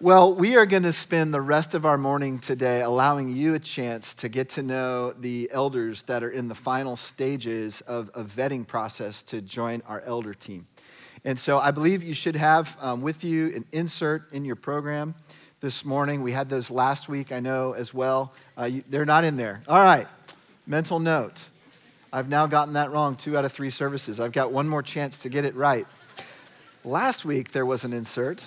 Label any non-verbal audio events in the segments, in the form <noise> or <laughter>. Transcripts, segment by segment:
Well, we are going to spend the rest of our morning today allowing you a chance to get to know the elders that are in the final stages of a vetting process to join our elder team. And so I believe you should have um, with you an insert in your program this morning. We had those last week, I know, as well. Uh, you, they're not in there. All right, mental note. I've now gotten that wrong two out of three services. I've got one more chance to get it right. Last week, there was an insert.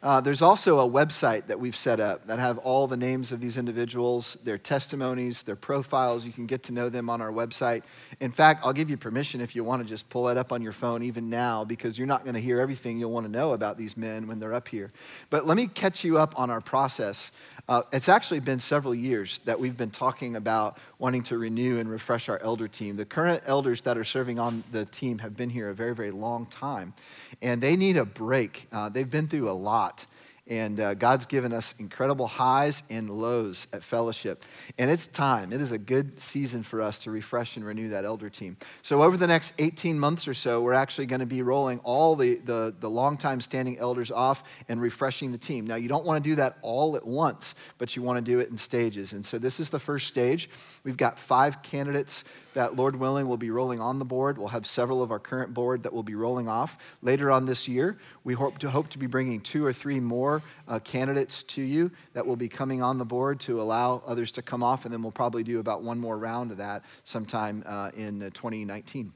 Uh, there's also a website that we've set up that have all the names of these individuals, their testimonies, their profiles. You can get to know them on our website. In fact, I'll give you permission if you want to just pull it up on your phone even now because you're not going to hear everything you'll want to know about these men when they're up here. But let me catch you up on our process. Uh, it's actually been several years that we've been talking about wanting to renew and refresh our elder team. The current elders that are serving on the team have been here a very, very long time, and they need a break. Uh, they've been through a lot. And uh, God's given us incredible highs and lows at fellowship. And it's time. It is a good season for us to refresh and renew that elder team. So, over the next 18 months or so, we're actually going to be rolling all the, the, the longtime standing elders off and refreshing the team. Now, you don't want to do that all at once, but you want to do it in stages. And so, this is the first stage. We've got five candidates that, Lord willing, will be rolling on the board. We'll have several of our current board that will be rolling off. Later on this year, we hope to, hope to be bringing two or three more uh, candidates to you that will be coming on the board to allow others to come off, and then we'll probably do about one more round of that sometime uh, in uh, 2019.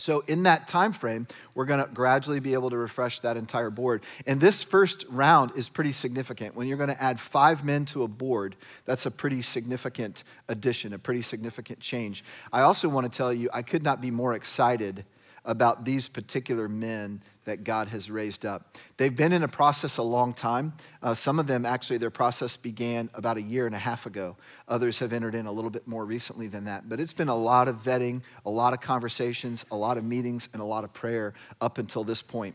So in that time frame, we're going to gradually be able to refresh that entire board. And this first round is pretty significant. When you're going to add five men to a board, that's a pretty significant addition, a pretty significant change. I also want to tell you, I could not be more excited about these particular men that God has raised up. They've been in a process a long time. Uh, some of them, actually, their process began about a year and a half ago. Others have entered in a little bit more recently than that. But it's been a lot of vetting, a lot of conversations, a lot of meetings, and a lot of prayer up until this point.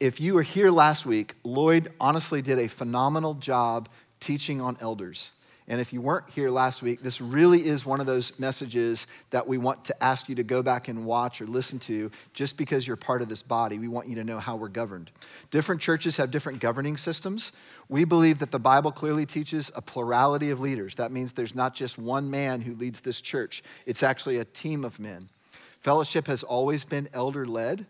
If you were here last week, Lloyd honestly did a phenomenal job teaching on elders. And if you weren't here last week, this really is one of those messages that we want to ask you to go back and watch or listen to just because you're part of this body. We want you to know how we're governed. Different churches have different governing systems. We believe that the Bible clearly teaches a plurality of leaders. That means there's not just one man who leads this church, it's actually a team of men. Fellowship has always been elder led.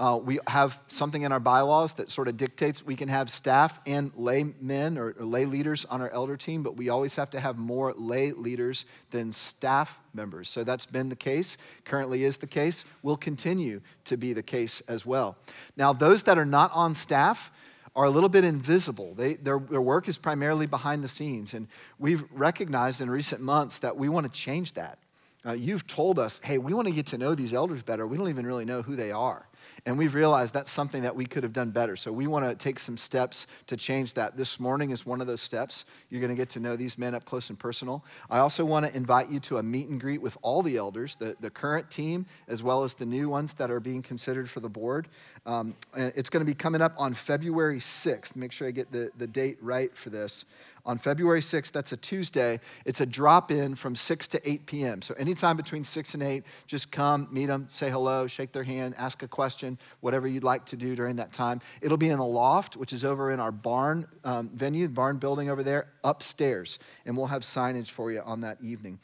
Uh, we have something in our bylaws that sort of dictates we can have staff and lay men or, or, lay leaders on our elder team, but we always have to have more lay leaders than staff members. So that's been the case, currently is the case, will continue to be the case as well. Now, those that are not on staff, are a little bit invisible. They, their, their work is primarily behind the scenes. And we've recognized in recent months that we want to change that. Uh, you've told us, hey, we want to get to know these elders better. We don't even really know who they are. And we've realized that's something that we could have done better. So we want to take some steps to change that. This morning is one of those steps. You're going to get to know these men up close and personal. I also want to invite you to a meet and greet with all the elders, the, the current team, as well as the new ones that are being considered for the board. Um, it's going to be coming up on February 6th. Make sure I get the, the date right for this on February 6th. That's a Tuesday. It's a drop in from 6 to 8 p.m. So anytime between 6 and 8, just come, meet them, say hello, shake their hand, ask a question, whatever you'd like to do during that time. It'll be in the loft, which is over in our barn um, venue, barn building over there, upstairs. And we'll have signage for you on that evening.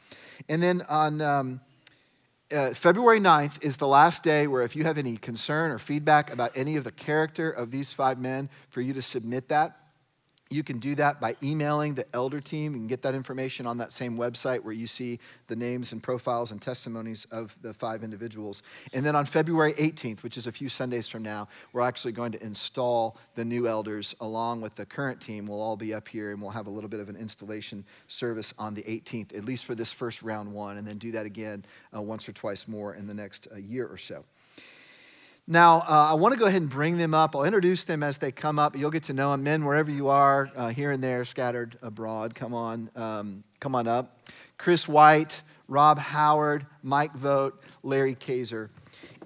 And then on. Um, uh, February 9th is the last day where if you have any concern or feedback about any of the character of these five men, for you to submit that you can do that by emailing the elder team. You can get that information on that same website where you see the names and profiles and testimonies of the five individuals. And then on February 18th, which is a few Sundays from now, we're actually going to install the new elders along with the current team. We'll all be up here and we'll have a little bit of an installation service on the 18th, at least for this first round one, and then do that again uh, once or twice more in the next uh, year or so. Now, uh, I want to go ahead and bring them up. I'll introduce them as they come up. You'll get to know them. Men, wherever you are, uh, here and there, scattered abroad, come on, um, come on up. Chris White, Rob Howard, Mike Vote, Larry Kaiser.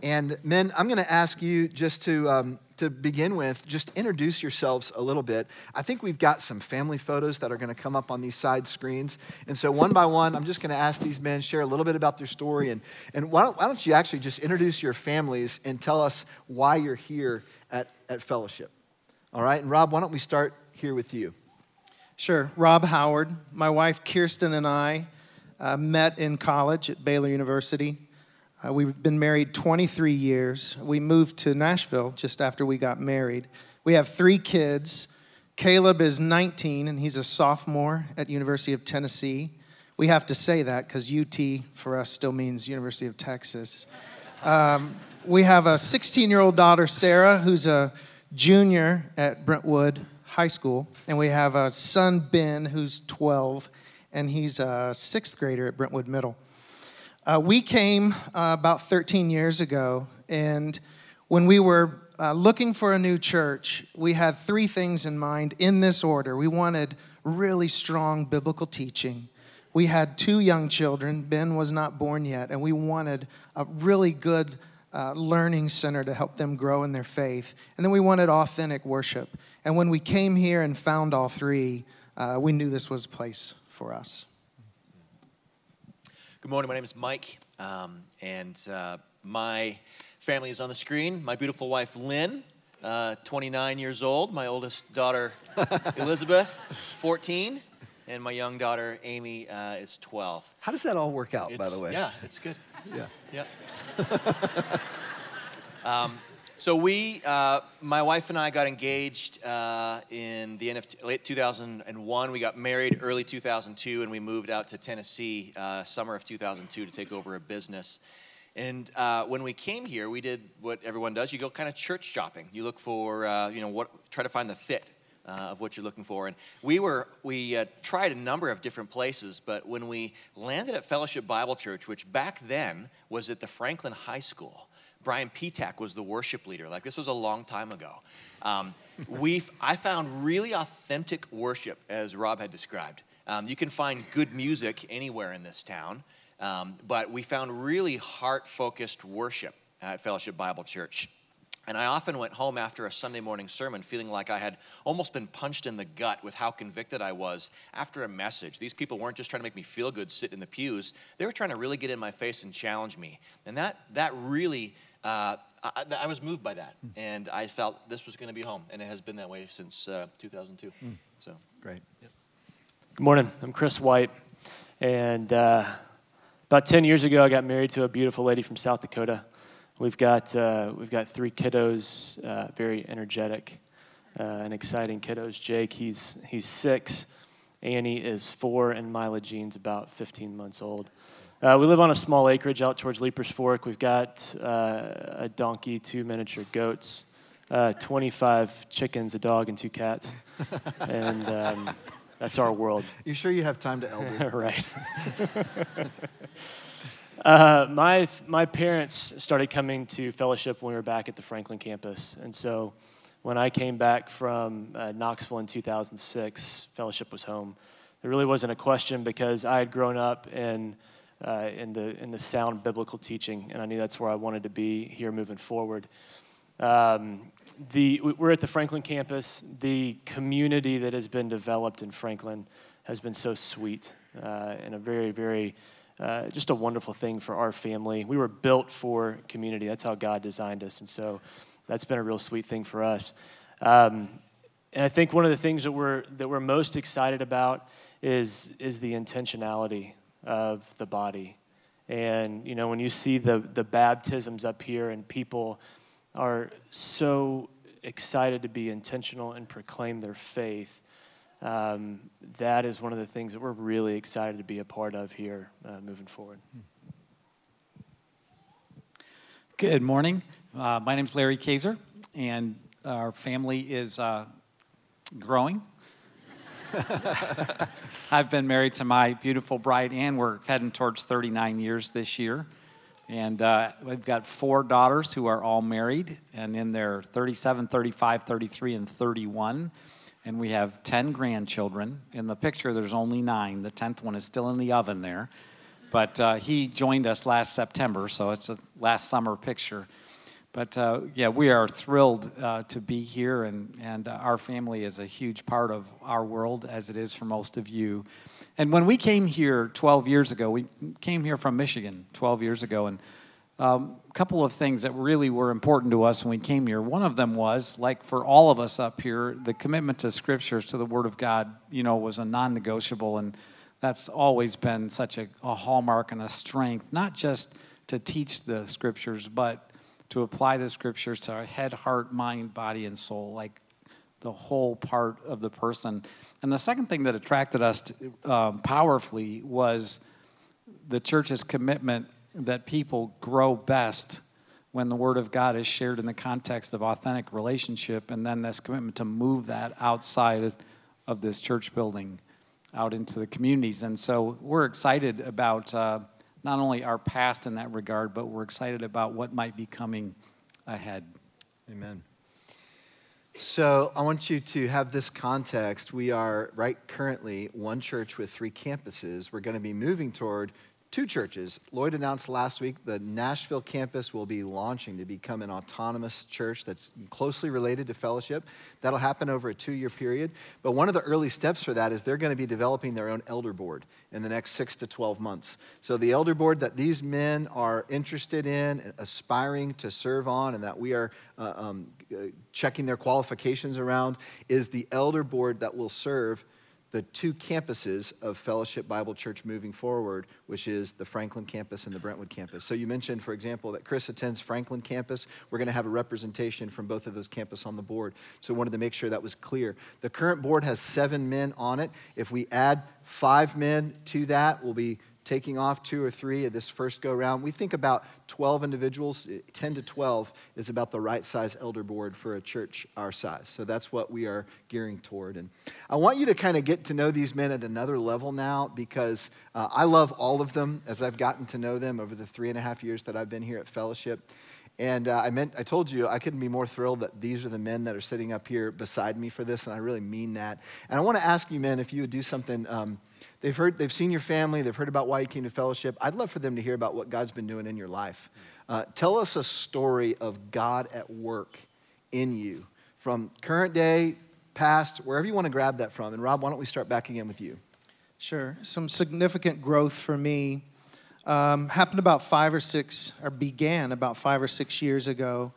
And men, I'm going to ask you just to um, to begin with, just introduce yourselves a little bit. I think we've got some family photos that are going to come up on these side screens. And so, one by one, I'm just going to ask these men share a little bit about their story. And, and why, don't, why don't you actually just introduce your families and tell us why you're here at, at Fellowship? All right. And Rob, why don't we start here with you. Sure. Rob Howard. My wife Kirsten and I uh, met in college at Baylor University. Uh, we've been married 23 years. We moved to Nashville just after we got married. We have three kids. Caleb is 19 and he's a sophomore at University of Tennessee. We have to say that because UT for us still means University of Texas. Um, we have a 16 year old daughter, Sarah, who's a junior at Brentwood High School. And we have a son, Ben, who's 12, and he's a sixth grader at Brentwood Middle. Uh, we came uh, about 13 years ago, and when we were uh, looking for a new church, we had three things in mind in this order. We wanted really strong biblical teaching. We had two young children. Ben was not born yet, and we wanted a really good uh, learning center to help them grow in their faith. And then we wanted authentic worship. And when we came here and found all three, uh, we knew this was a place for us. Good morning. My name is Mike, um, and uh, my family is on the screen. My beautiful wife, Lynn, uh, 29 years old. My oldest daughter, <laughs> Elizabeth, 14. And my young daughter, Amy, uh, is 12. How does that all work out, It's- by the way? Yeah, it's good. Yeah. Yeah. <laughs> um, so we, uh, my wife and I got engaged uh, in the end of t- late 2001. We got married early 2002, and we moved out to Tennessee uh, summer of 2002 to take over a business. And uh, when we came here, we did what everyone does. You go kind of church shopping. You look for, uh, you know, what, try to find the fit uh, of what you're looking for. And we were, we uh, tried a number of different places, but when we landed at Fellowship Bible Church, which back then was at the Franklin High School, Brian Petak was the worship leader. Like this was a long time ago. Um, we, I found really authentic worship, as Rob had described. Um, you can find good music anywhere in this town, um, but we found really heart-focused worship at Fellowship Bible Church. And I often went home after a Sunday morning sermon feeling like I had almost been punched in the gut with how convicted I was after a message. These people weren't just trying to make me feel good sitting in the pews, they were trying to really get in my face and challenge me. And that, that really, uh, I, I was moved by that. And I felt this was going to be home. And it has been that way since uh, 2002. So, Great. Good morning. I'm Chris White, and uh, about 10 years ago, I got married to a beautiful lady from South Dakota. We've got uh, we've got three kiddos, uh, very energetic uh, and exciting kiddos. Jake, he's he's six. Annie is four, and Mila Jean's about 15 months old. Uh, we live on a small acreage out towards Leiper's Fork. We've got uh, a donkey, two miniature goats, uh, 25 chickens, a dog, and two cats, <laughs> and um, that's our world. You sure you have time to elder? <laughs> right. <laughs> uh, my my parents started coming to fellowship when we were back at the Franklin campus, and so when I came back from uh, Knoxville in 2006, fellowship was home. There really wasn't a question because I had grown up in uh, in the in the sound biblical teaching, and I knew that's where I wanted to be here moving forward. Um, the, we're at the Franklin campus. The community that has been developed in Franklin has been so sweet uh, and a very, very, uh, just a wonderful thing for our family. We were built for community. That's how God designed us. And so that's been a real sweet thing for us. Um, and I think one of the things that we're, that we're most excited about is, is the intentionality of the body. And, you know, when you see the, the baptisms up here and people are so excited to be intentional and proclaim their faith, um, that is one of the things that we're really excited to be a part of here uh, moving forward. Good morning. Uh, my name is Larry Kaiser, and our family is uh, growing. <laughs> I've been married to my beautiful bride, and we're heading towards 39 years this year. And uh, we've got four daughters who are all married and in their 37, 35, 33, and 31. And we have 10 grandchildren. In the picture, there's only nine. The 10th one is still in the oven there. But uh, he joined us last September, so it's a last summer picture. But uh, yeah, we are thrilled uh, to be here, and, and uh, our family is a huge part of our world, as it is for most of you. And when we came here 12 years ago, we came here from Michigan 12 years ago, and um, a couple of things that really were important to us when we came here. One of them was, like for all of us up here, the commitment to scriptures, to the Word of God, you know, was a non negotiable. And that's always been such a, a hallmark and a strength, not just to teach the scriptures, but to apply the scriptures to our head, heart, mind, body, and soul, like the whole part of the person. And the second thing that attracted us to, um, powerfully was the church's commitment that people grow best when the Word of God is shared in the context of authentic relationship, and then this commitment to move that outside of this church building out into the communities. And so we're excited about uh, not only our past in that regard, but we're excited about what might be coming ahead. Amen. So I want you to have this context. We are right currently one church with three campuses. We're going to be moving toward two churches. Lloyd announced last week the Nashville campus will be launching to become an autonomous church that's closely related to fellowship. That'll happen over a two year period. But one of the early steps for that is they're going to be developing their own elder board in the next six to 12 months. So, the elder board that these men are interested in, and aspiring to serve on, and that we are uh, um, uh, checking their qualifications around, is the elder board that will serve the two campuses of Fellowship Bible Church moving forward, which is the Franklin campus and the Brentwood campus. So you mentioned, for example, that Chris attends Franklin campus. We're going to have a representation from both of those campuses on the board. So wanted to make sure that was clear. The current board has seven men on it. If we add five men to that, we'll be taking off two or three of this first go round. We think about 12 individuals, 10 to 12 is about the right size elder board for a church our size. So that's what we are gearing toward. And I want you to kind of get to know these men at another level now because uh, I love all of them as I've gotten to know them over the three and a half years that I've been here at Fellowship. And uh, I meant, I told you I couldn't be more thrilled that these are the men that are sitting up here beside me for this, and I really mean that. And I want to ask you, men, if you would do something. Um, They've heard, they've seen your family, they've heard about why you came to fellowship. I'd love for them to hear about what God's been doing in your life. Uh, tell us a story of God at work in you from current day, past, wherever you want to grab that from. And Rob, why don't we start back again with you? Sure. Some significant growth for me um, happened about five or six, or began about five or six years ago.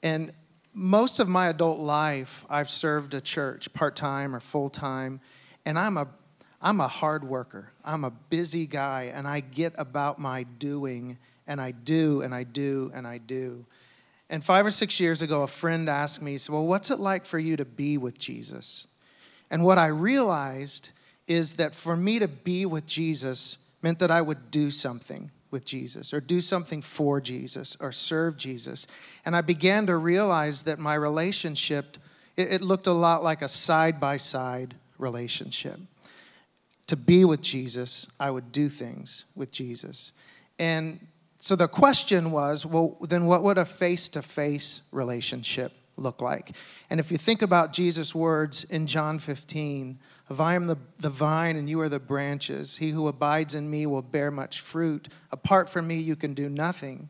And most of my adult life, I've served a church part time or full time, and I'm a I'm a hard worker. I'm a busy guy, and I get about my doing, and I do, and I do, and I do. And five or six years ago, a friend asked me, said, Well, what's it like for you to be with Jesus? And what I realized is that for me to be with Jesus meant that I would do something with Jesus or do something for Jesus or serve Jesus. And I began to realize that my relationship, it, looked a lot like a side by side relationship to be with Jesus, I would do things with Jesus. And so the question was well, then what would a face to face relationship look like? And if you think about Jesus' words in John 15, if I am the, the vine and you are the branches, he who abides in me will bear much fruit. Apart from me, you can do nothing.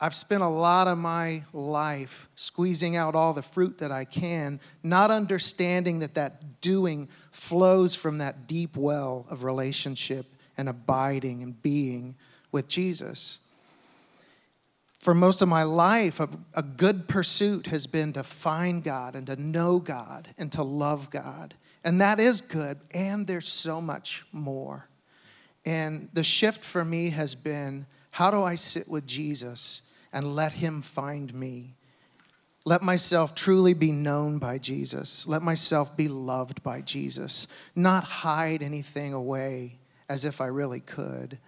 I've spent a lot of my life squeezing out all the fruit that I can, not understanding that that doing flows from that deep well of relationship and abiding and being with Jesus. For most of my life, a, a good pursuit has been to find God and to know God and to love God. And that is good, and there's so much more. And the shift for me has been how do I sit with Jesus? and let him find me. Let myself truly be known by Jesus. Let myself be loved by Jesus, not hide anything away as if I really could.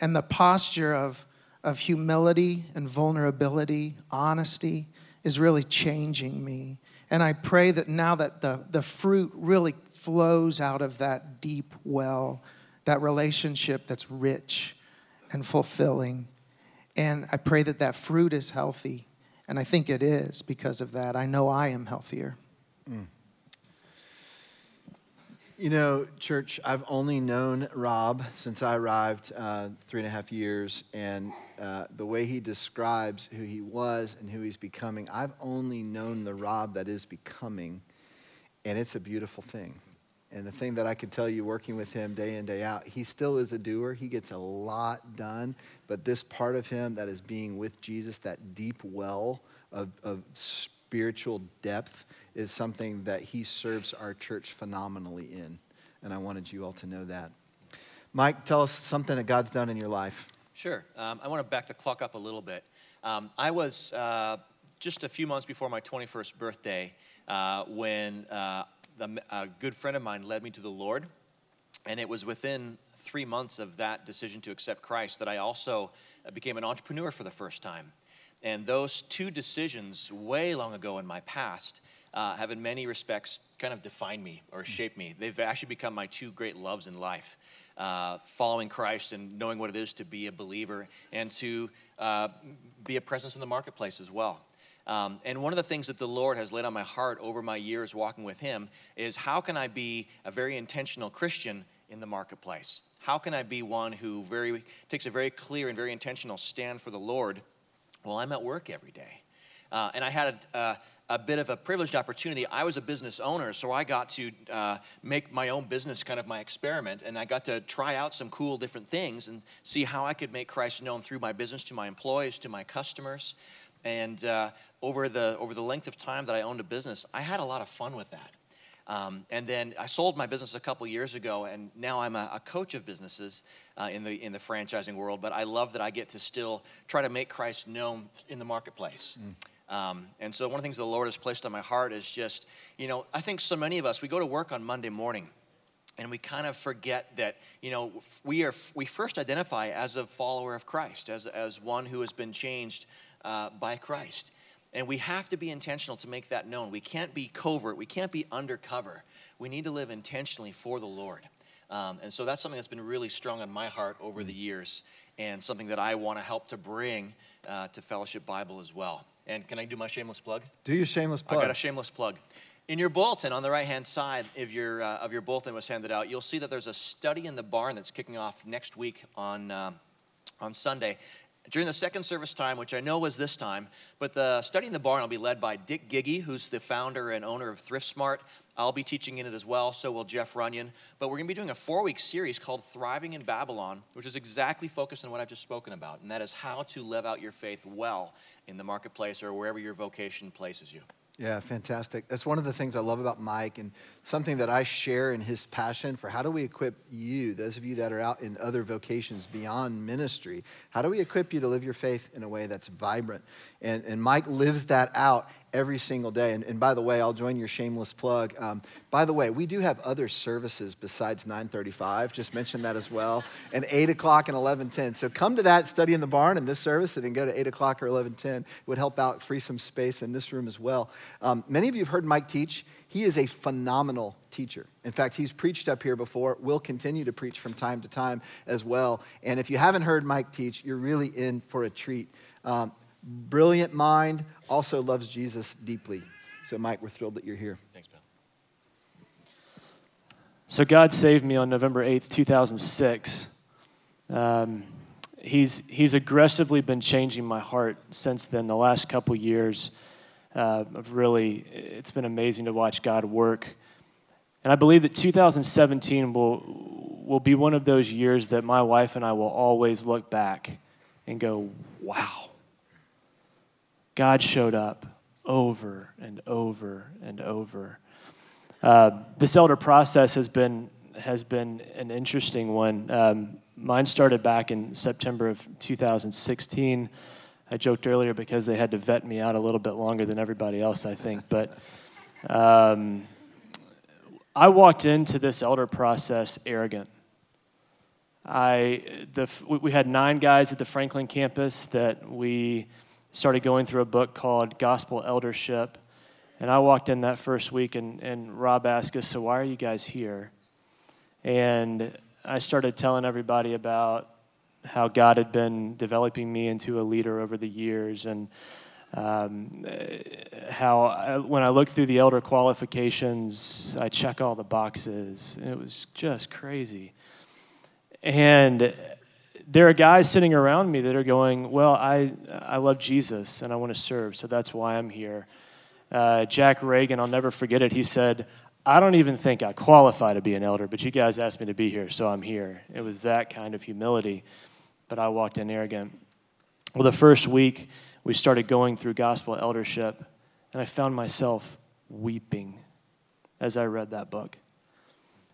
And the posture of, of humility and vulnerability, honesty, is really changing me. And I pray that now that the, the fruit really flows out of that deep well, that relationship that's rich and fulfilling and I pray that that fruit is healthy. And I think it is because of that. I know I am healthier. Mm. You know, church, I've only known Rob since I arrived uh, three and a half years, and uh, the way he describes who he was and who he's becoming, I've only known the Rob that is becoming, and it's a beautiful thing. And the thing that I could tell you working with him day in, day out, he still is a doer. He gets a lot done. But this part of him that is being with Jesus, that deep well of, of spiritual depth, is something that he serves our church phenomenally in. And I wanted you all to know that. Mike, tell us something that God's done in your life. Sure. Um, I want to back the clock up a little bit. Um, I was uh, just a few months before my 21st birthday uh, when uh, a good friend of mine led me to the Lord. And it was within three months of that decision to accept Christ that I also uh, became an entrepreneur for the first time. And those two decisions, way long ago in my past, uh, have in many respects kind of defined me or shaped me. They've actually become my two great loves in life uh, following Christ and knowing what it is to be a believer and to uh, be a presence in the marketplace as well. Um, and one of the things that the Lord has laid on my heart over my years walking with Him is how can I be a very intentional Christian in the marketplace? How can I be one who very takes a very clear and very intentional stand for the Lord while I'm at work every day? Uh, and I had a, a bit of a privileged opportunity. I was a business owner, so I got to uh, make my own business kind of my experiment, and I got to try out some cool different things and see how I could make Christ known through my business to my employees, to my customers. And uh, over the over the length of time that I owned a business, I had a lot of fun with that. Um, and then I sold my business a couple years ago, and now I'm a, a coach of businesses uh, in the in the franchising world. But I love that I get to still try to make Christ known in the marketplace. Mm. Um, and so one of the things the Lord has placed on my heart is just, you know, I think so many of us, we go to work on Monday morning and we kind of forget that, you know, we are, we first identify as a follower of Christ, as, as one who has been changed uh, by Christ. And we have to be intentional to make that known. We can't be covert, we can't be undercover. We need to live intentionally for the Lord. Um, and so that's something that's been really strong on my heart over the years and something that I want to help to bring uh, to Fellowship Bible as well. And can I do my shameless plug? Do your shameless plug. I got a shameless plug. In your bulletin on the right hand side of your, uh, of your bulletin was handed out, you'll see that there's a study in the barn that's kicking off next week on, uh, on Sunday. During the second service time, which I know was this time, but the study in the barn will be led by Dick Giggy, who's the founder and owner of Thrift Smart. I'll be teaching in it as well, so will Jeff Runyon. But we're going to be doing a four week series called Thriving in Babylon, which is exactly focused on what I've just spoken about, and that is how to live out your faith well in the marketplace or wherever your vocation places you. Yeah, fantastic. That's one of the things I love about Mike and something that I share in his passion for how do we equip you, those of you that are out in other vocations beyond ministry, how do we equip you to live your faith in a way that's vibrant? And, and Mike lives that out every single day. And, and by the way, I'll join your shameless plug. Um, by the way, we do have other services besides 935. Just mention that as well. <laughs> And 8 o'clock and 1110. So come to that, study in the barn in this service, and then go to 8 o'clock or 1110. It would help out, free some space in this room as well. Um, many of you have heard Mike teach. He is a phenomenal teacher. In fact, he's preached up here before, will continue to preach from time to time as well. And if you haven't heard Mike teach, you're really in for a treat. Um, brilliant mind, also loves Jesus deeply. So, Mike, we're thrilled that you're here. Thanks, Bill. So, God saved me on November 8th, 2006. Um, he's, he's aggressively been changing my heart since then, the last couple years. Uh, of really, it's been amazing to watch God work. And I believe that 2017 will, will be one of those years that my wife and I will always look back and go, wow God showed up over and over and over. Uh, this elder process has been has been an interesting one. Um, mine started back in September of 2016. I joked earlier because they had to vet me out a little bit longer than everybody else, I think. But um, I walked into this elder process arrogant. I the we had nine guys at the Franklin campus that we started going through a book called Gospel Eldership. And I walked in that first week, and, and Rob asked us, So, why are you guys here? And I started telling everybody about how God had been developing me into a leader over the years, and um, how I, when I look through the elder qualifications, I check all the boxes. It was just crazy. And there are guys sitting around me that are going, Well, I, I love Jesus and I want to serve, so that's why I'm here. Uh, Jack Reagan, I'll never forget it, he said, I don't even think I qualify to be an elder, but you guys asked me to be here, so I'm here. It was that kind of humility, but I walked in arrogant. Well, the first week, we started going through gospel eldership, and I found myself weeping as I read that book.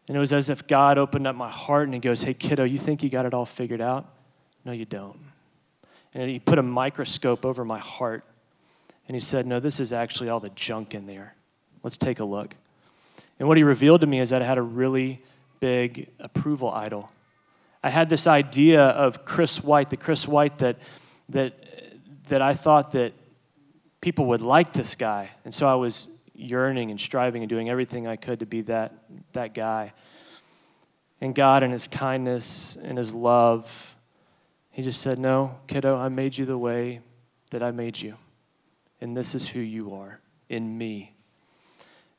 And it was as if God opened up my heart and He goes, Hey, kiddo, you think you got it all figured out? No, you don't. And He put a microscope over my heart, and He said, No, this is actually all the junk in there. Let's take a look. And what he revealed to me is that I had a really big approval idol. I had this idea of Chris White, the Chris White that, that, that I thought that people would like this guy. And so I was yearning and striving and doing everything I could to be that, that guy. And God, in His kindness and His love, He just said, No, kiddo, I made you the way that I made you. And this is who you are in me.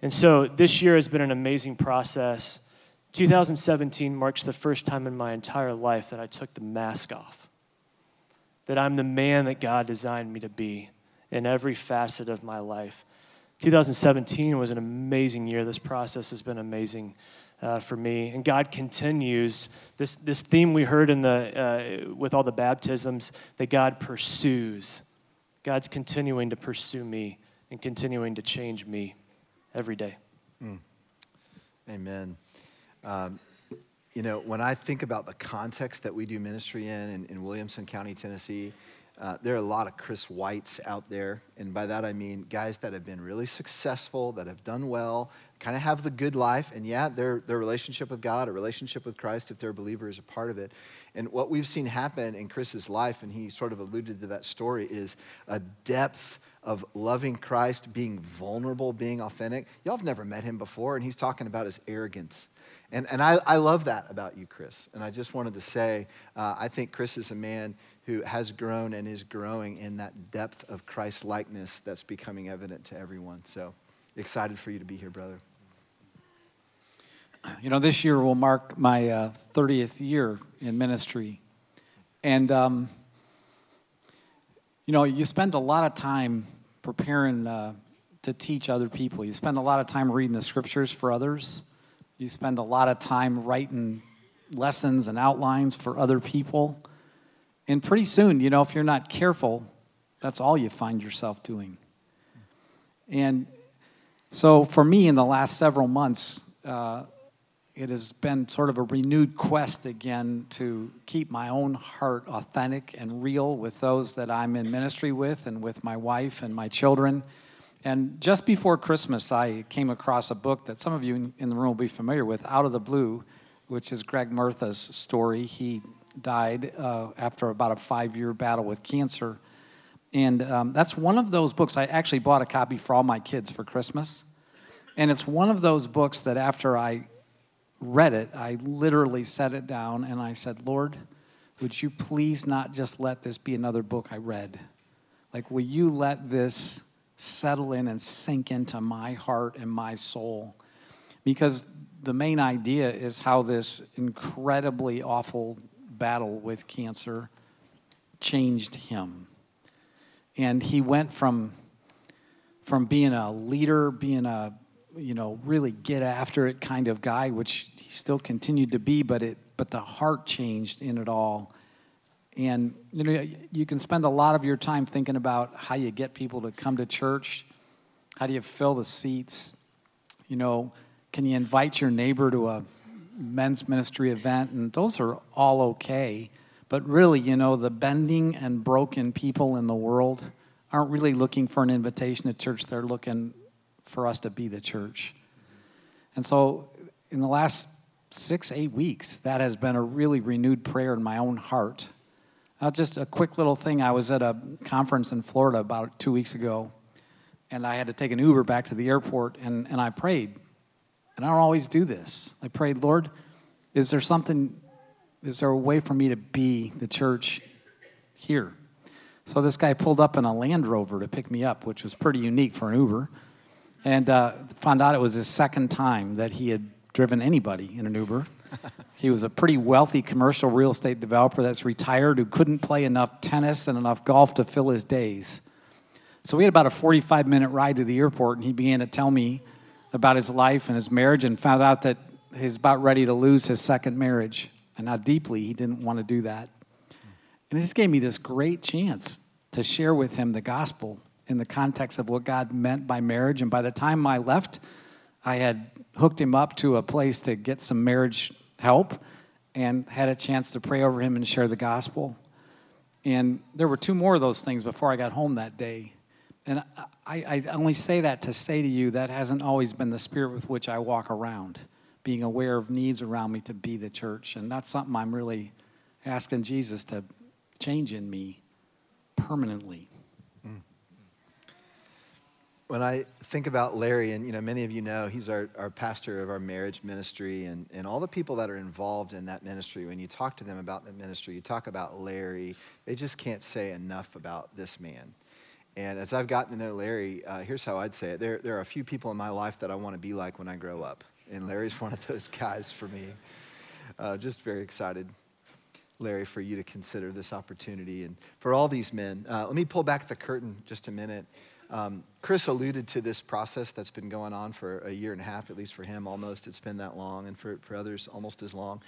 And so this year has been an amazing process. 2017 marks the first time in my entire life that I took the mask off. That I'm the man that God designed me to be in every facet of my life. 2017 was an amazing year. This process has been amazing uh, for me. And God continues this, this theme we heard in the, uh, with all the baptisms that God pursues. God's continuing to pursue me and continuing to change me every day. Mm. Amen. Um, you know, when I think about the context that we do ministry in, in, in Williamson County, Tennessee, uh, there are a lot of Chris Whites out there. And by that I mean guys that have been really successful, that have done well, kind of have the good life. And yeah, their, their relationship with God, a relationship with Christ, if they're a believer, is a part of it. And what we've seen happen in Chris's life, and he sort of alluded to that story, is a depth of loving Christ, being vulnerable, being authentic. Y'all have never met him before, and he's talking about his arrogance. And, and I, I love that about you, Chris. And I just wanted to say, uh, I think Chris is a man who has grown and is growing in that depth of Christ likeness that's becoming evident to everyone. So excited for you to be here, brother. <clears throat> You know, this year will mark my uh, 30th year in ministry. And, um, you know, you spend a lot of time preparing uh, to teach other people. You spend a lot of time reading the scriptures for others. You spend a lot of time writing lessons and outlines for other people. And pretty soon, you know, if you're not careful, that's all you find yourself doing. And so for me, in the last several months, uh, it has been sort of a renewed quest again to keep my own heart authentic and real with those that I'm in ministry with and with my wife and my children. And just before Christmas, I came across a book that some of you in the room will be familiar with, Out of the Blue, which is Greg Murtha's story. He died uh, after about a five year battle with cancer. And um, that's one of those books. I actually bought a copy for all my kids for Christmas. And it's one of those books that after I read it, I literally set it down and I said, Lord, would you please not just let this be another book I read? Like, will you let this settle in and sink into my heart and my soul? Because the main idea is how this incredibly awful battle with cancer changed him. And he went from, from being a leader, being a you know, really get after it kind of guy, which he still continued to be, but it but the heart changed in it all. And you know, you can spend a lot of your time thinking about how you get people to come to church. How do you fill the seats? You know, can you invite your neighbor to a men's ministry event? And those are all okay. But really, you know, the bending and broken people in the world aren't really looking for an invitation to church. They're looking for us to be the church. And so, in the last six, eight weeks, that has been a really renewed prayer in my own heart. Now, just a quick little thing I was at a conference in Florida about two weeks ago, and I had to take an Uber back to the airport, and, and I prayed. And I don't always do this. I prayed, Lord, is there something, is there a way for me to be the church here? So this guy pulled up in a Land Rover to pick me up, which was pretty unique for an Uber and uh, found out it was his second time that he had driven anybody in an Uber. <laughs> he was a pretty wealthy commercial real estate developer that's retired who couldn't play enough tennis and enough golf to fill his days. So we had about a 45 minute ride to the airport, and he began to tell me about his life and his marriage and found out that he's about ready to lose his second marriage and how deeply he didn't want to do that. And just gave me this great chance to share with him the gospel in the context of what God meant by marriage. And by the time I left, I had hooked him up to a place to get some marriage help and had a chance to pray over him and share the gospel. And there were two more of those things before I got home that day. And I, I only say that to say to you that hasn't always been the spirit with which I walk around, being aware of needs around me to be the church. And that's something I'm really asking Jesus to change in me permanently. Mm. When I think about Larry, and you know, many of you know he's our, our pastor of our marriage ministry, and, and all the people that are involved in that ministry, when you talk to them about that ministry, you talk about Larry, they just can't say enough about this man. And as I've gotten to know Larry, uh, here's how I'd say it. There, there are a few people in my life that I want to be like when I grow up. And Larry's <laughs> one of those guys for me. Uh, just very excited, Larry, for you to consider this opportunity. And for all these men, uh, let me pull back the curtain just a minute. Um, Chris alluded to this process that's been going on for a year and a half, at least for him, almost. It's been that long, and for, for others, almost as long.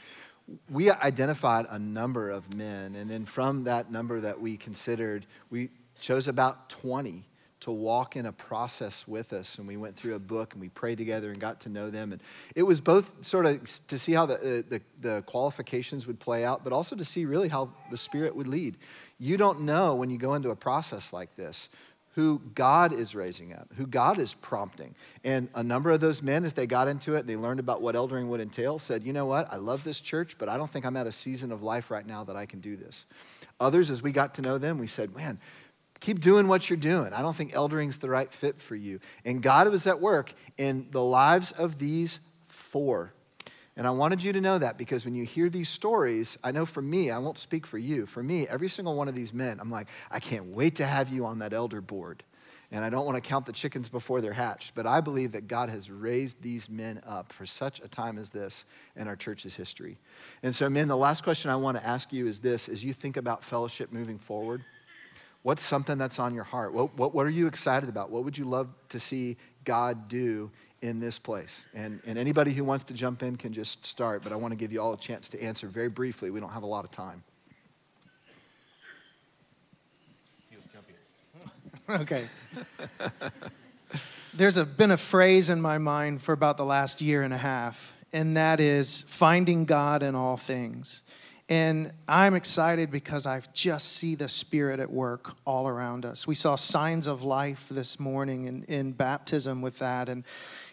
We identified a number of men, and then from that number that we considered, we chose about 20 to walk in a process with us. And we went through a book and we prayed together and got to know them. And it was both sort of to see how the, uh, the, the, qualifications would play out, but also to see really how the Spirit would lead. You don't know when you go into a process like this who God is raising up, who God is prompting. And a number of those men, as they got into it, they learned about what eldering would entail, said, you know what, I love this church, but I don't think I'm at a season of life right now that I can do this. Others, as we got to know them, we said, man, keep doing what you're doing. I don't think eldering's the right fit for you. And God was at work in the lives of these four. And I wanted you to know that because when you hear these stories, I know for me, I won't speak for you. For me, every single one of these men, I'm like, I can't wait to have you on that elder board. And I don't want to count the chickens before they're hatched, but I believe that God has raised these men up for such a time as this in our church's history. And so, men, the last question I want to ask you is this as you think about fellowship moving forward, What's something that's on your heart? What, what, what are you excited about? What would you love to see God do in this place? And, and anybody who wants to jump in can just start, but I want to give you all a chance to answer very briefly. We don't have a lot of time. <laughs> okay. There's a, been a phrase in my mind for about the last year and a half, and that is finding God in all things. And I'm excited because I just see the Spirit at work all around us. We saw signs of life this morning in, in baptism with that. And,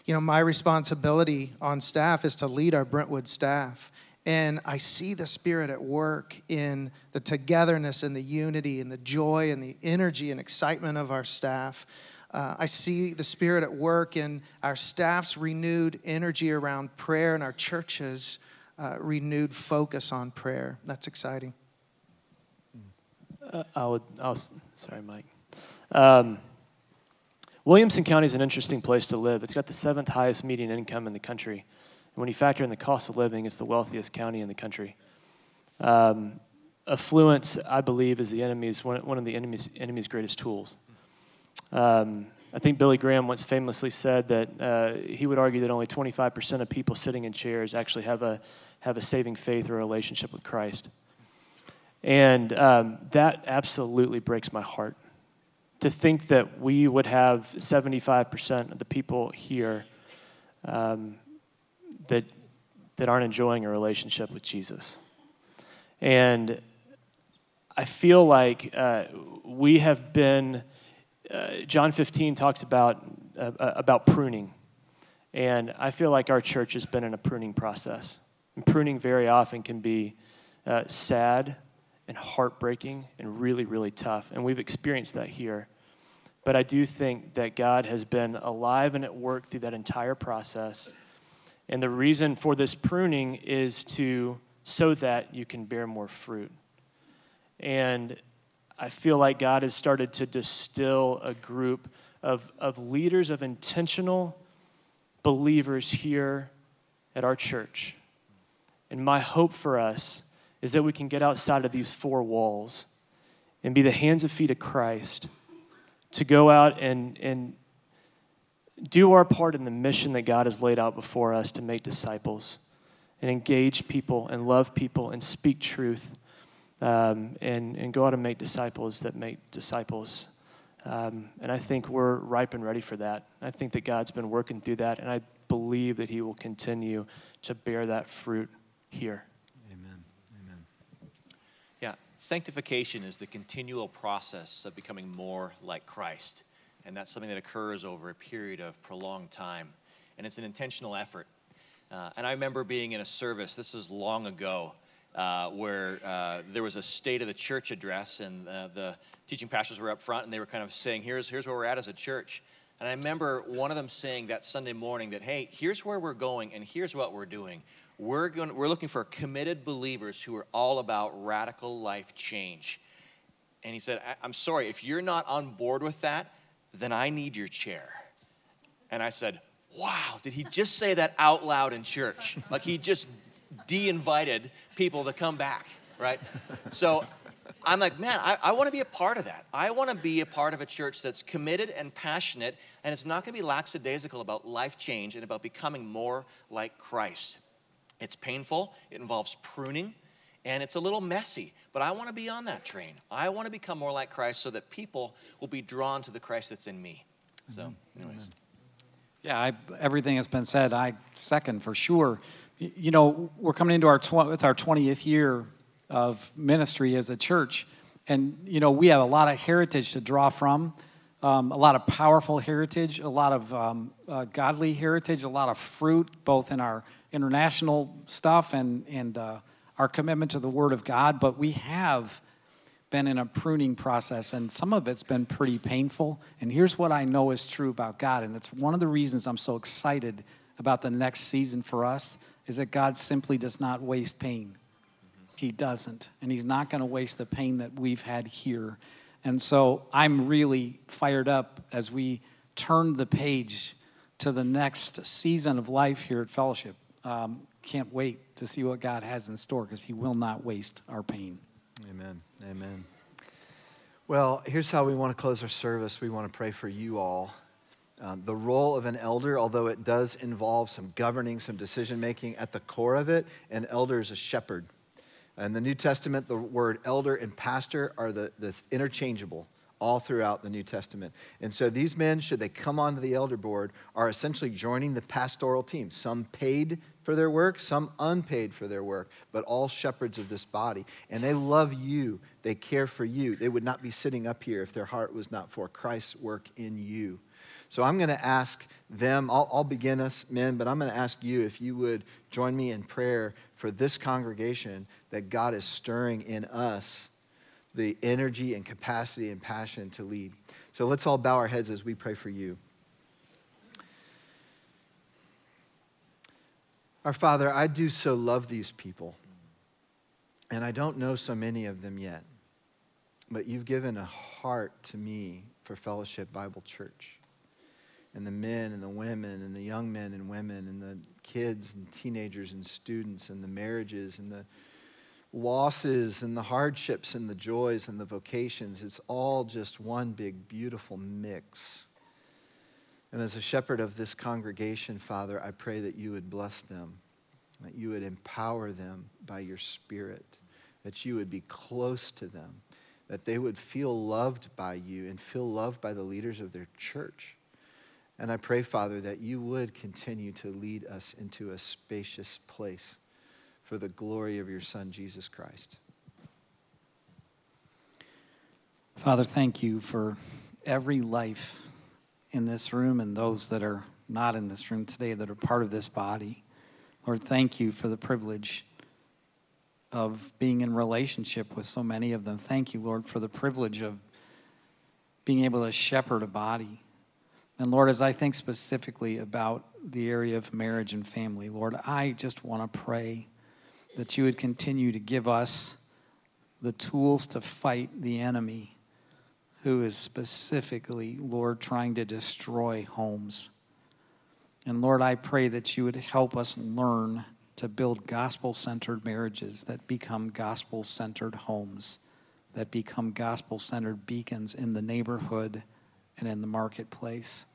you know, my responsibility on staff is to lead our Brentwood staff. And I see the Spirit at work in the togetherness and the unity and the joy and the energy and excitement of our staff. Uh, I see the Spirit at work in our staff's renewed energy around prayer and our churches uh, renewed focus on prayer. That's exciting. Uh, I would, I was, sorry, Mike. Um, Williamson County is an interesting place to live. It's got the seventh highest median income in the country. And when you factor in the cost of living, it's the wealthiest county in the country. Um, affluence, I believe, is the enemy's one, one of the enemy's, enemy's greatest tools. Um, I think Billy Graham once famously said that uh, he would argue that only 25% of people sitting in chairs actually have a, have a saving faith or a relationship with Christ. And um, that absolutely breaks my heart. To think that we would have 75% of the people here um, that, that aren't enjoying a relationship with Jesus. And I feel like uh, we have been uh, John 15 talks about, uh, uh, about pruning. And I feel like our church has been in a pruning process. And pruning very often can be uh, sad and heartbreaking and really, really tough. And we've experienced that here. But I do think that God has been alive and at work through that entire process. And the reason for this pruning is to so that you can bear more fruit. And I feel like God has started to distill a group of, of leaders, of intentional believers here at our church. And my hope for us is that we can get outside of these four walls and be the hands and feet of Christ to go out and, and do our part in the mission that God has laid out before us to make disciples and engage people and love people and speak truth um, and, and go out and make disciples that make disciples. Um, and I think we're ripe and ready for that. I think that God's been working through that, and I believe that He will continue to bear that fruit here. Amen. Amen. Yeah, sanctification is the continual process of becoming more like Christ. And that's something that occurs over a period of prolonged time. And it's an intentional effort. Uh, and I remember being in a service, this is long ago, uh, where uh, there was a state of the church address, and uh, the teaching pastors were up front, and they were kind of saying, here's, here's where we're at as a church. And I remember one of them saying that Sunday morning that, hey, here's where we're going, and here's what we're doing. We're, going, we're looking for committed believers who are all about radical life change. And he said, I'm sorry, if you're not on board with that, then I need your chair. And I said, Wow, did he just say that out loud in church? Like he just de invited people to come back, right? So I'm like, man, I, I want to be a part of that. I want to be a part of a church that's committed and passionate, and it's not going to be lackadaisical about life change and about becoming more like Christ. It's painful, it involves pruning, and it's a little messy, but I want to be on that train. I want to become more like Christ so that people will be drawn to the Christ that's in me. So, mm-hmm. anyways. Yeah, I, everything has been said. I second for sure. You know, we're coming into our tw- it's our 20th year of ministry as a church, and you know we have a lot of heritage to draw from, um, a lot of powerful heritage, a lot of um, uh, godly heritage, a lot of fruit, both in our international stuff and and uh, our commitment to the Word of God. But we have been in a pruning process, and some of it's been pretty painful. And here's what I know is true about God, and it's one of the reasons I'm so excited about the next season for us is that God simply does not waste pain. He doesn't, and He's not going to waste the pain that we've had here. And so I'm really fired up as we turn the page to the next season of life here at Fellowship. Um, can't wait to see what God has in store because He will not waste our pain. Amen. Amen. Well, here's how we want to close our service. We want to pray for you all. Um, the role of an elder, although it does involve some governing, some decision making, at the core of it, an elder is a shepherd. In the New Testament, the word elder and pastor are the, the interchangeable all throughout the New Testament. And so these men, should they come onto the elder board, are essentially joining the pastoral team, some paid for their work, some unpaid for their work, but all shepherds of this body. And they love you, they care for you. They would not be sitting up here if their heart was not for Christ's work in you. So I'm going to ask them, I'll, I'll begin us, men, but I'm going to ask you if you would join me in prayer for this congregation that God is stirring in us the energy and capacity and passion to lead. So let's all bow our heads as we pray for you. Our Father, I do so love these people, and I don't know so many of them yet, but you've given a heart to me for Fellowship Bible Church. And the men and the women and the young men and women and the kids and teenagers and students and the marriages and the losses and the hardships and the joys and the vocations. It's all just one big, beautiful mix. And as a shepherd of this congregation, Father, I pray that you would bless them, that you would empower them by your Spirit, that you would be close to them, that they would feel loved by you and feel loved by the leaders of their church. And I pray, Father, that you would continue to lead us into a spacious place for the glory of your Son, Jesus Christ. Father, thank you for every life in this room and those that are not in this room today that are part of this body. Lord, thank you for the privilege of being in relationship with so many of them. Thank you, Lord, for the privilege of being able to shepherd a body. And Lord, as I think specifically about the area of marriage and family, Lord, I just want to pray that you would continue to give us the tools to fight the enemy who is specifically, Lord, trying to destroy homes. And Lord, I pray that you would help us learn to build gospel centered marriages that become gospel centered homes, that become gospel centered beacons in the neighborhood and in the marketplace.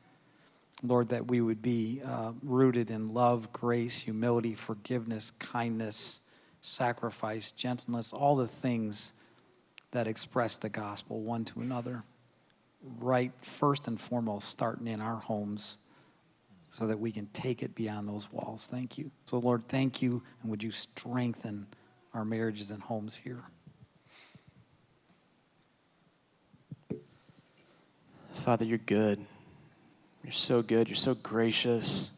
Lord, that we would be uh, rooted in love, grace, humility, forgiveness, kindness, sacrifice, gentleness, all the things that express the gospel one to another. Right, first and foremost, starting in our homes so that we can take it beyond those walls. Thank you. So, Lord, thank you, and would you strengthen our marriages and homes here? Father, you're good. You're so good. You're so gracious.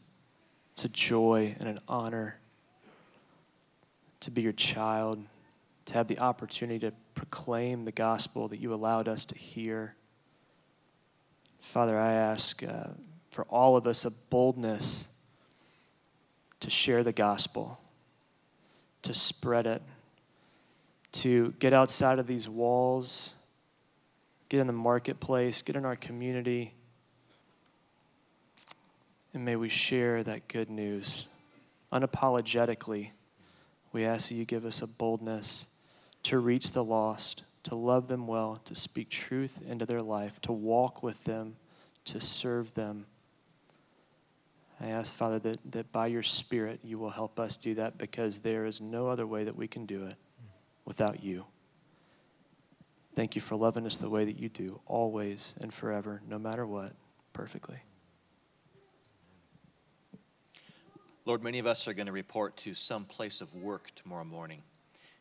It's a joy and an honor to be your child, to have the opportunity to proclaim the gospel that you allowed us to hear. Father, I ask uh, for all of us a boldness to share the gospel, to spread it, to get outside of these walls, get in the marketplace, get in our community and may we share that good news unapologetically. We ask that you give us a boldness to reach the lost, to love them well, to speak truth into their life, to walk with them, to serve them. I ask, Father, that, that by your Spirit you will help us do that because there is no other way that we can do it without you. Thank you for loving us the way that you do, always and forever, no matter what, perfectly. Lord, many of us are going to report to some place of work tomorrow morning.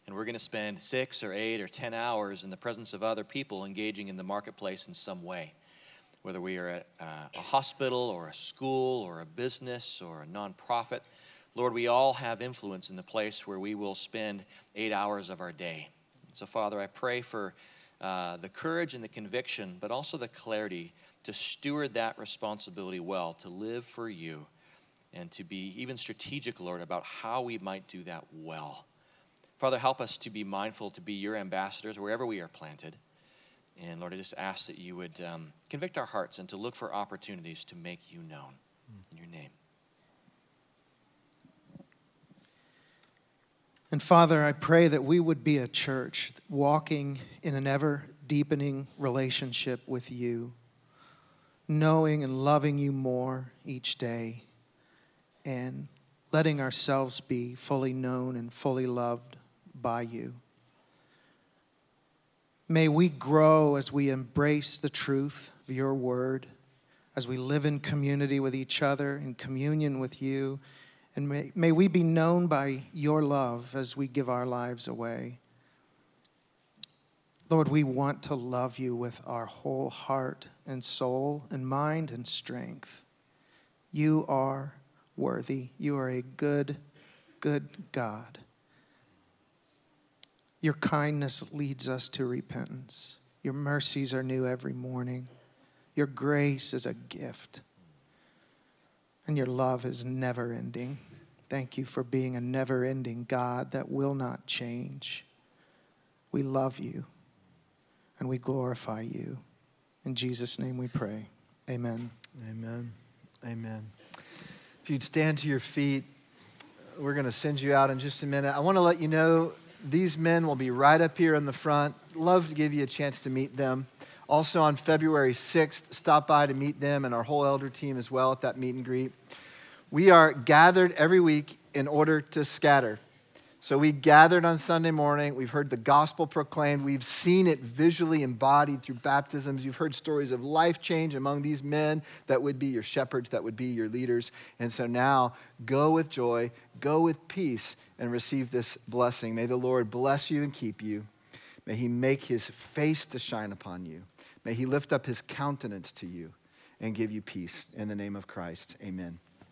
And we're going to spend six or eight or ten hours in the presence of other people engaging in the marketplace in some way. Whether we are at uh, a hospital or a school or a business or a nonprofit, Lord, we all have influence in the place where we will spend eight hours of our day. So, Father, I pray for uh, the courage and the conviction, but also the clarity to steward that responsibility well, to live for you and to be even strategic, Lord, about how we might do that well. Father, help us to be mindful to be your ambassadors wherever we are planted. And Lord, I just ask that you would um, convict our hearts and to look for opportunities to make you known in your name. And Father, I pray that we would be a church walking in an ever deepening relationship with you, knowing and loving you more each day and letting ourselves be fully known and fully loved by you. May we grow as we embrace the truth of your word, as we live in community with each other, in communion with you, and may, may we be known by your love as we give our lives away. Lord, we want to love you with our whole heart and soul and mind and strength. You are worthy. You are a good, good God. Your kindness leads us to repentance. Your mercies are new every morning. Your grace is a gift. And your love is never ending. Thank you for being a never ending God that will not change. We love you and we glorify you. In Jesus' name we pray. Amen. Amen. Amen. If you'd stand to your feet, we're going to send you out in just a minute. I want to let you know these men will be right up here in the front. Love to give you a chance to meet them. Also on February 6th, stop by to meet them and our whole elder team as well at that meet and greet. We are gathered every week in order to scatter. So we gathered on Sunday morning. We've heard the gospel proclaimed. We've seen it visually embodied through baptisms. You've heard stories of life change among these men that would be your shepherds, that would be your leaders. And so now go with joy, go with peace, and receive this blessing. May the Lord bless you and keep you. May he make his face to shine upon you. May he lift up his countenance to you and give you peace. In the name of Christ, amen.